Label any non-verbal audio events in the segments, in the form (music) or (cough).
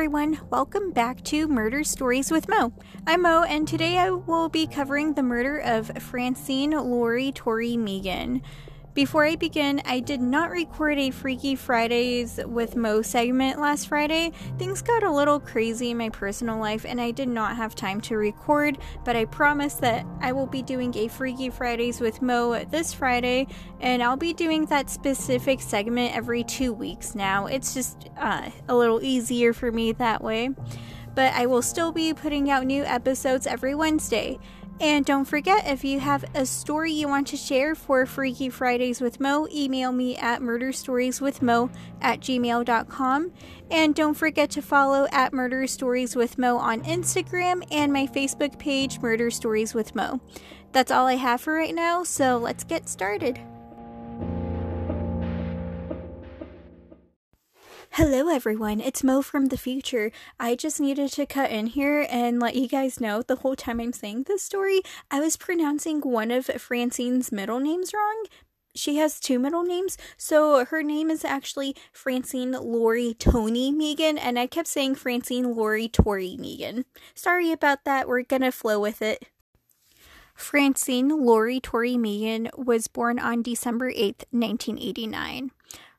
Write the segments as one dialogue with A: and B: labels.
A: Everyone, welcome back to Murder Stories with Mo. I'm Mo, and today I will be covering the murder of Francine Lori Tori Meegan. Before I begin, I did not record a Freaky Fridays with Mo segment last Friday. Things got a little crazy in my personal life and I did not have time to record, but I promise that I will be doing a Freaky Fridays with Mo this Friday and I'll be doing that specific segment every two weeks now. It's just uh, a little easier for me that way. But I will still be putting out new episodes every Wednesday. And don't forget, if you have a story you want to share for Freaky Fridays with Mo, email me at murderstorieswithmo at gmail.com. And don't forget to follow at Murder Stories with Mo on Instagram and my Facebook page, Murder Stories with Mo. That's all I have for right now, so let's get started. Hello, everyone. It's Mo from the future. I just needed to cut in here and let you guys know the whole time I'm saying this story, I was pronouncing one of Francine's middle names wrong. She has two middle names, so her name is actually Francine Lori Toni Meegan, and I kept saying Francine Lori Tori Meegan. Sorry about that, we're gonna flow with it. Francine Lori Tori Meegan was born on December 8th, 1989.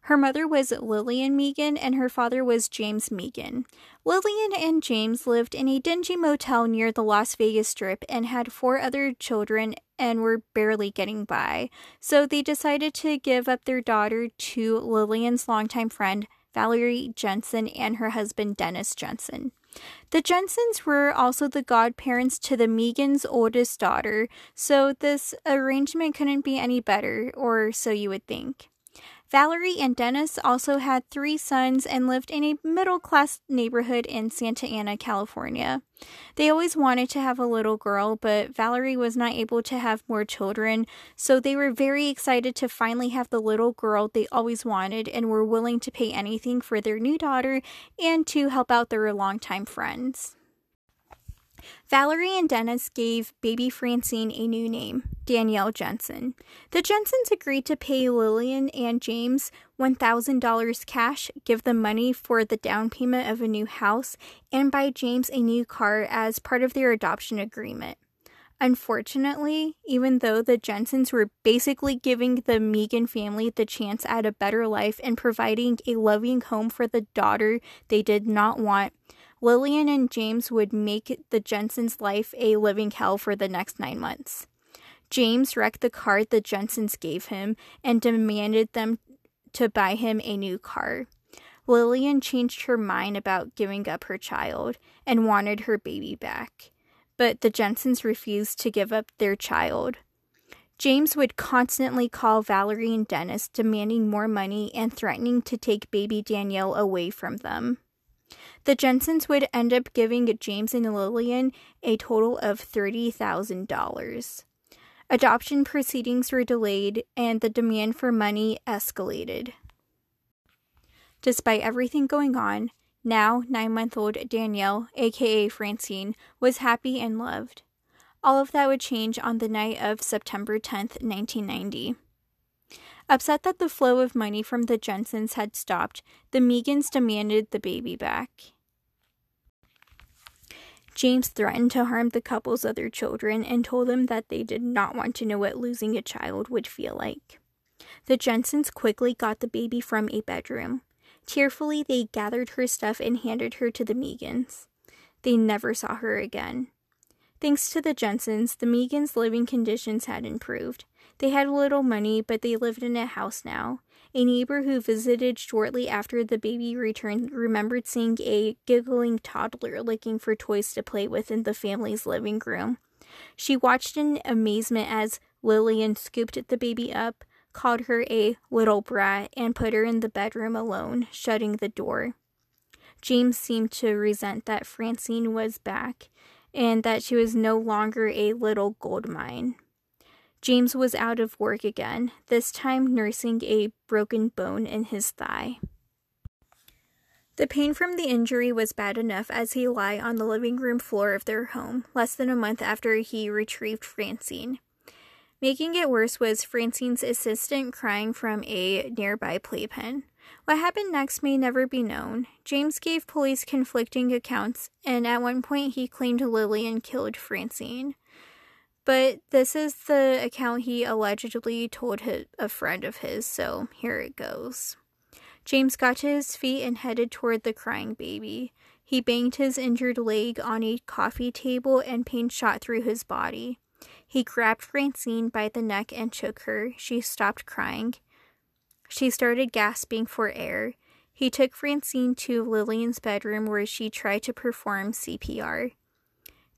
A: Her mother was Lillian Meegan and her father was James Meegan. Lillian and James lived in a dingy motel near the Las Vegas Strip and had four other children and were barely getting by. So they decided to give up their daughter to Lillian's longtime friend, Valerie Jensen, and her husband, Dennis Jensen. The Jensens were also the godparents to the Meegan's oldest daughter, so this arrangement couldn't be any better, or so you would think. Valerie and Dennis also had three sons and lived in a middle class neighborhood in Santa Ana, California. They always wanted to have a little girl, but Valerie was not able to have more children, so they were very excited to finally have the little girl they always wanted and were willing to pay anything for their new daughter and to help out their longtime friends. Valerie and Dennis gave baby Francine a new name, Danielle Jensen. The Jensens agreed to pay Lillian and James $1,000 cash, give them money for the down payment of a new house, and buy James a new car as part of their adoption agreement. Unfortunately, even though the Jensens were basically giving the Meegan family the chance at a better life and providing a loving home for the daughter they did not want, Lillian and James would make the Jensens' life a living hell for the next nine months. James wrecked the car the Jensens gave him and demanded them to buy him a new car. Lillian changed her mind about giving up her child and wanted her baby back, but the Jensens refused to give up their child. James would constantly call Valerie and Dennis, demanding more money and threatening to take baby Danielle away from them. The Jensens would end up giving James and Lillian a total of $30,000. Adoption proceedings were delayed and the demand for money escalated. Despite everything going on, now nine month old Danielle, aka Francine, was happy and loved. All of that would change on the night of September 10th, 1990. Upset that the flow of money from the Jensens had stopped, the Meegans demanded the baby back. James threatened to harm the couple's other children and told them that they did not want to know what losing a child would feel like. The Jensens quickly got the baby from a bedroom. Tearfully, they gathered her stuff and handed her to the Meegans. They never saw her again. Thanks to the Jensens, the Meegans' living conditions had improved. They had little money, but they lived in a house now. A neighbor who visited shortly after the baby returned remembered seeing a giggling toddler looking for toys to play with in the family's living room. She watched in amazement as Lillian scooped the baby up, called her a little brat, and put her in the bedroom alone, shutting the door. James seemed to resent that Francine was back and that she was no longer a little gold mine. James was out of work again, this time nursing a broken bone in his thigh. The pain from the injury was bad enough as he lay on the living room floor of their home, less than a month after he retrieved Francine. Making it worse was Francine's assistant crying from a nearby playpen. What happened next may never be known. James gave police conflicting accounts, and at one point he claimed Lillian killed Francine. But this is the account he allegedly told a friend of his, so here it goes. James got to his feet and headed toward the crying baby. He banged his injured leg on a coffee table and pain shot through his body. He grabbed Francine by the neck and shook her. She stopped crying. She started gasping for air. He took Francine to Lillian's bedroom where she tried to perform CPR.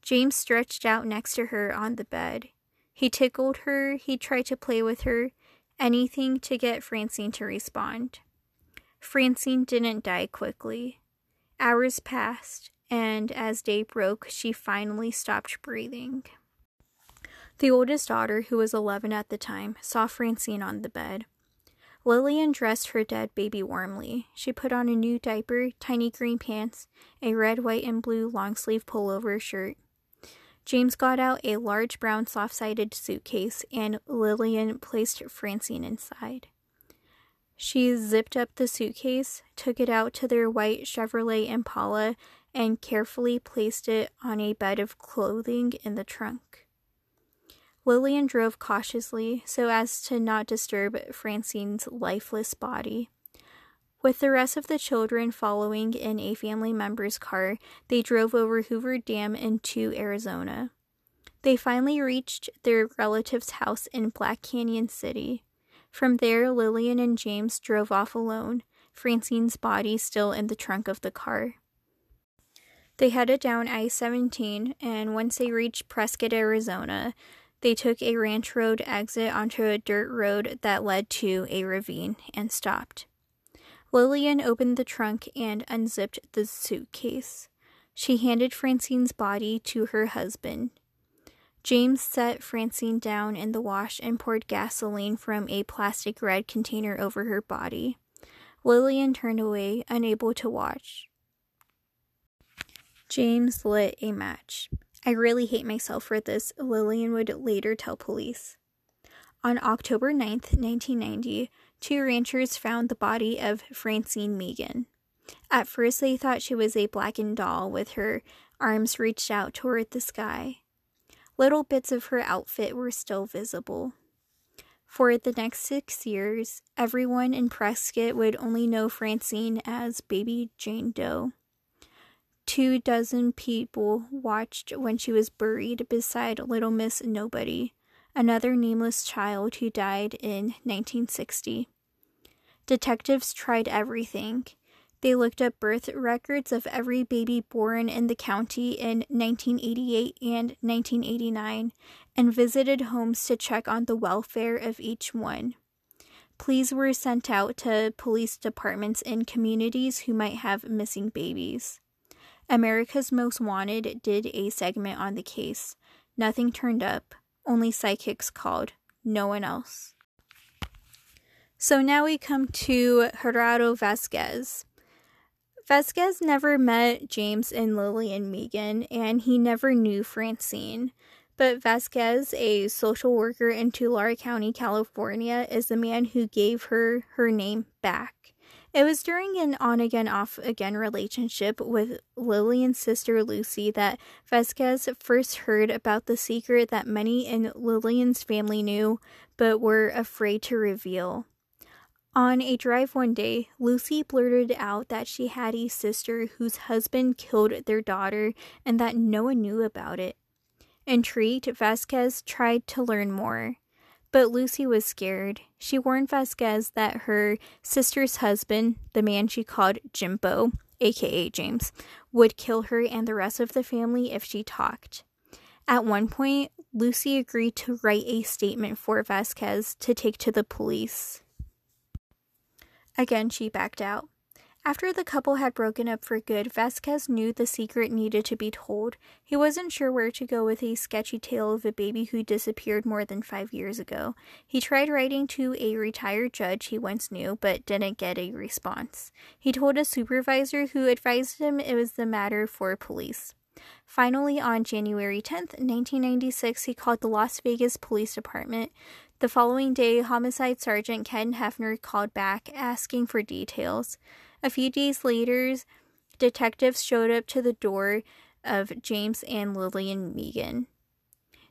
A: James stretched out next to her on the bed. He tickled her, he tried to play with her, anything to get Francine to respond. Francine didn't die quickly. Hours passed, and as day broke, she finally stopped breathing. The oldest daughter, who was 11 at the time, saw Francine on the bed. Lillian dressed her dead baby warmly. She put on a new diaper, tiny green pants, a red, white, and blue long sleeve pullover shirt. James got out a large brown soft sided suitcase, and Lillian placed Francine inside. She zipped up the suitcase, took it out to their white Chevrolet Impala, and carefully placed it on a bed of clothing in the trunk. Lillian drove cautiously so as to not disturb Francine's lifeless body. With the rest of the children following in a family member's car, they drove over Hoover Dam into Arizona. They finally reached their relative's house in Black Canyon City. From there, Lillian and James drove off alone, Francine's body still in the trunk of the car. They headed down I 17, and once they reached Prescott, Arizona, they took a ranch road exit onto a dirt road that led to a ravine and stopped. Lillian opened the trunk and unzipped the suitcase. She handed Francine's body to her husband. James set Francine down in the wash and poured gasoline from a plastic red container over her body. Lillian turned away, unable to watch. James lit a match. I really hate myself for this, Lillian would later tell police. On October 9th, 1990, two ranchers found the body of Francine Meegan. At first, they thought she was a blackened doll with her arms reached out toward the sky. Little bits of her outfit were still visible. For the next six years, everyone in Prescott would only know Francine as Baby Jane Doe. Two dozen people watched when she was buried beside Little Miss Nobody, another nameless child who died in 1960. Detectives tried everything they looked up birth records of every baby born in the county in 1988 and 1989 and visited homes to check on the welfare of each one. Pleas were sent out to police departments in communities who might have missing babies. America's Most Wanted did a segment on the case. Nothing turned up, only psychics called, no one else. So now we come to Gerardo Vasquez. Vasquez never met James and Lily Lillian Meegan, and he never knew Francine. But Vasquez, a social worker in Tulare County, California, is the man who gave her her name back. It was during an on again, off again relationship with Lillian's sister Lucy that Vasquez first heard about the secret that many in Lillian's family knew but were afraid to reveal. On a drive one day, Lucy blurted out that she had a sister whose husband killed their daughter and that no one knew about it. Intrigued, Vasquez tried to learn more. But Lucy was scared. She warned Vasquez that her sister's husband, the man she called Jimbo, aka James, would kill her and the rest of the family if she talked. At one point, Lucy agreed to write a statement for Vasquez to take to the police. Again, she backed out. After the couple had broken up for good, Vasquez knew the secret needed to be told. He wasn't sure where to go with a sketchy tale of a baby who disappeared more than five years ago. He tried writing to a retired judge he once knew, but didn't get a response. He told a supervisor who advised him it was the matter for police. Finally, on January 10th, 1996, he called the Las Vegas Police Department. The following day, Homicide Sergeant Ken Hefner called back asking for details. A few days later, detectives showed up to the door of James and Lillian Meegan.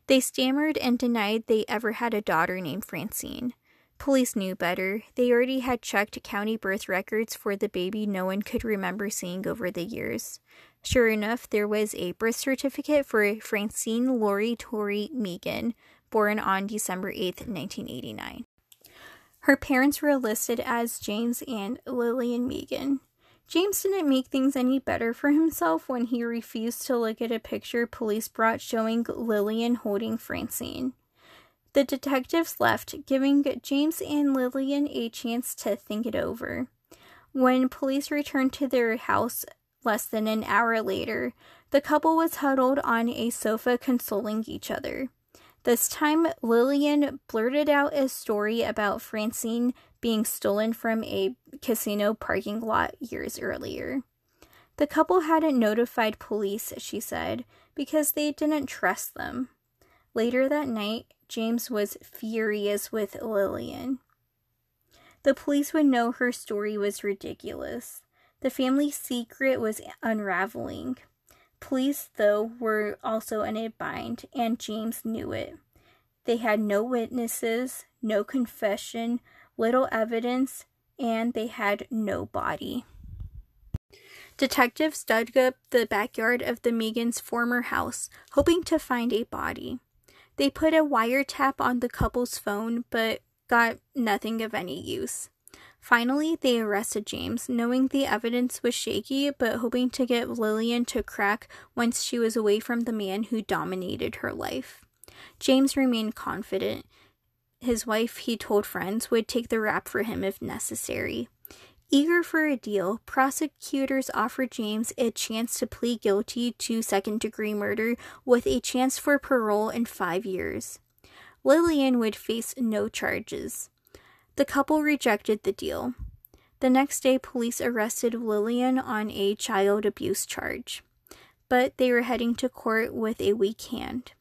A: They stammered and denied they ever had a daughter named Francine. Police knew better. They already had checked county birth records for the baby no one could remember seeing over the years. Sure enough, there was a birth certificate for Francine Lori Tori Meegan, born on December 8, 1989. Her parents were listed as James and Lillian Meegan. James didn't make things any better for himself when he refused to look at a picture police brought showing Lillian holding Francine. The detectives left, giving James and Lillian a chance to think it over. When police returned to their house less than an hour later, the couple was huddled on a sofa consoling each other. This time, Lillian blurted out a story about Francine being stolen from a casino parking lot years earlier. The couple hadn't notified police, she said, because they didn't trust them. Later that night, James was furious with Lillian. The police would know her story was ridiculous. The family secret was unraveling. Police, though, were also in a bind, and James knew it. They had no witnesses, no confession, little evidence, and they had no body. Detectives dug up the backyard of the Meegan's former house, hoping to find a body. They put a wiretap on the couple's phone, but got nothing of any use. Finally, they arrested James, knowing the evidence was shaky, but hoping to get Lillian to crack once she was away from the man who dominated her life. James remained confident. His wife, he told friends, would take the rap for him if necessary. Eager for a deal, prosecutors offered James a chance to plead guilty to second degree murder with a chance for parole in five years. Lillian would face no charges. The couple rejected the deal. The next day, police arrested Lillian on a child abuse charge, but they were heading to court with a weak hand.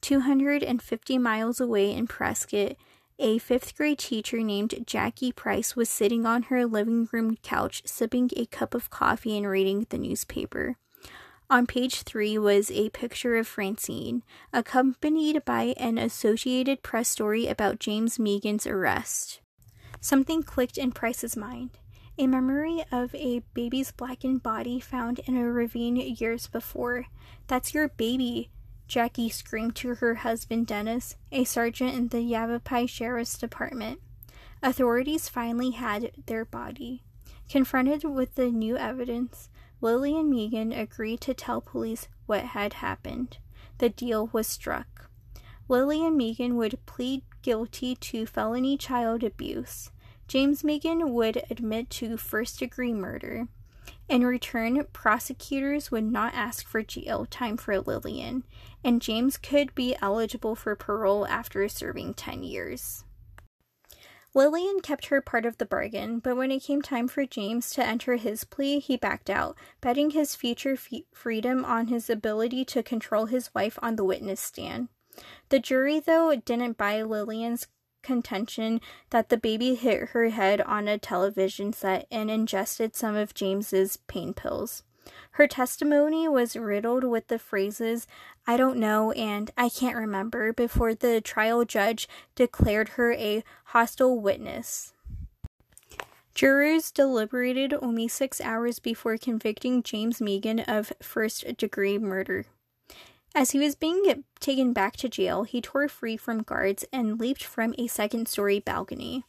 A: 250 miles away in Prescott, a fifth grade teacher named Jackie Price was sitting on her living room couch, sipping a cup of coffee and reading the newspaper. On page three was a picture of Francine, accompanied by an Associated Press story about James Meegan's arrest. Something clicked in Price's mind. A memory of a baby's blackened body found in a ravine years before. That's your baby, Jackie screamed to her husband Dennis, a sergeant in the Yavapai Sheriff's Department. Authorities finally had their body. Confronted with the new evidence, Lillian Meegan agreed to tell police what had happened. The deal was struck. Lillian Meegan would plead guilty to felony child abuse. James Meegan would admit to first degree murder. In return, prosecutors would not ask for jail time for Lillian, and James could be eligible for parole after serving 10 years. Lillian kept her part of the bargain, but when it came time for James to enter his plea, he backed out, betting his future freedom on his ability to control his wife on the witness stand. The jury, though, didn't buy Lillian's contention that the baby hit her head on a television set and ingested some of James's pain pills. Her testimony was riddled with the phrases, I don't know and I can't remember, before the trial judge declared her a hostile witness. Jurors deliberated only six hours before convicting James Meegan of first degree murder. As he was being taken back to jail, he tore free from guards and leaped from a second story balcony.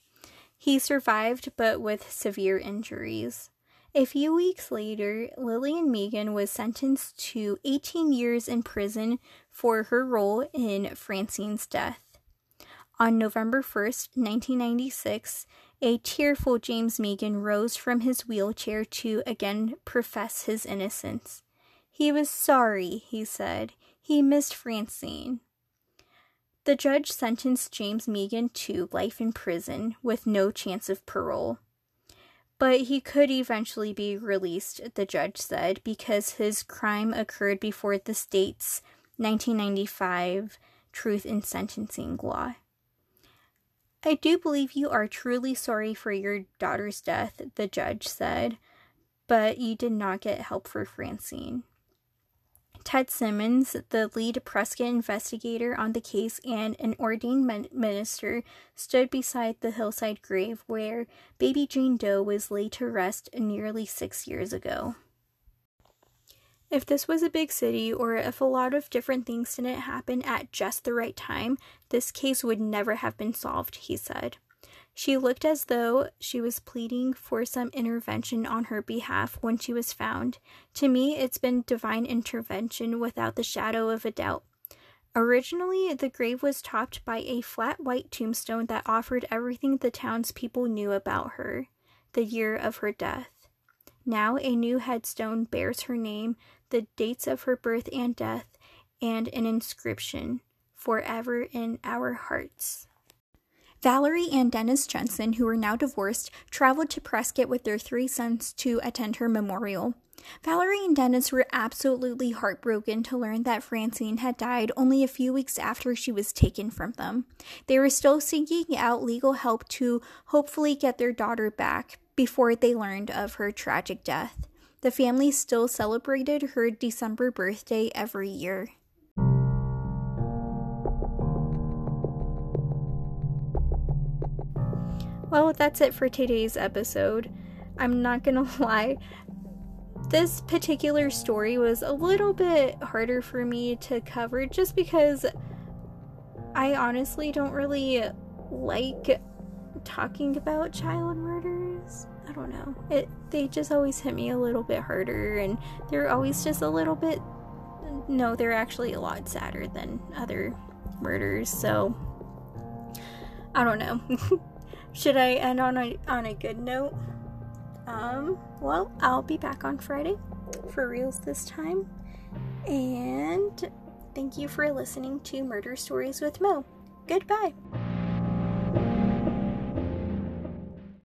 A: He survived, but with severe injuries. A few weeks later, Lillian Meegan was sentenced to 18 years in prison for her role in Francine's death. On November 1st, 1996, a tearful James Meegan rose from his wheelchair to again profess his innocence. He was sorry, he said. He missed Francine. The judge sentenced James Meegan to life in prison with no chance of parole. But he could eventually be released, the judge said, because his crime occurred before the state's 1995 Truth in Sentencing law. I do believe you are truly sorry for your daughter's death, the judge said, but you did not get help for Francine. Ted Simmons, the lead Prescott investigator on the case and an ordained minister, stood beside the hillside grave where baby Jane Doe was laid to rest nearly six years ago. If this was a big city, or if a lot of different things didn't happen at just the right time, this case would never have been solved, he said. She looked as though she was pleading for some intervention on her behalf when she was found. To me, it's been divine intervention without the shadow of a doubt. Originally, the grave was topped by a flat white tombstone that offered everything the townspeople knew about her, the year of her death. Now, a new headstone bears her name, the dates of her birth and death, and an inscription Forever in Our Hearts. Valerie and Dennis Jensen, who are now divorced, traveled to Prescott with their three sons to attend her memorial. Valerie and Dennis were absolutely heartbroken to learn that Francine had died only a few weeks after she was taken from them. They were still seeking out legal help to hopefully get their daughter back before they learned of her tragic death. The family still celebrated her December birthday every year. Well, that's it for today's episode. I'm not gonna (laughs) lie, this particular story was a little bit harder for me to cover just because I honestly don't really like talking about child murders. I don't know. It they just always hit me a little bit harder and they're always just a little bit no, they're actually a lot sadder than other murders. So I don't know. (laughs) Should I end on a on a good note? Um, well, I'll be back on Friday for reals this time. And thank you for listening to Murder Stories with Mo. Goodbye.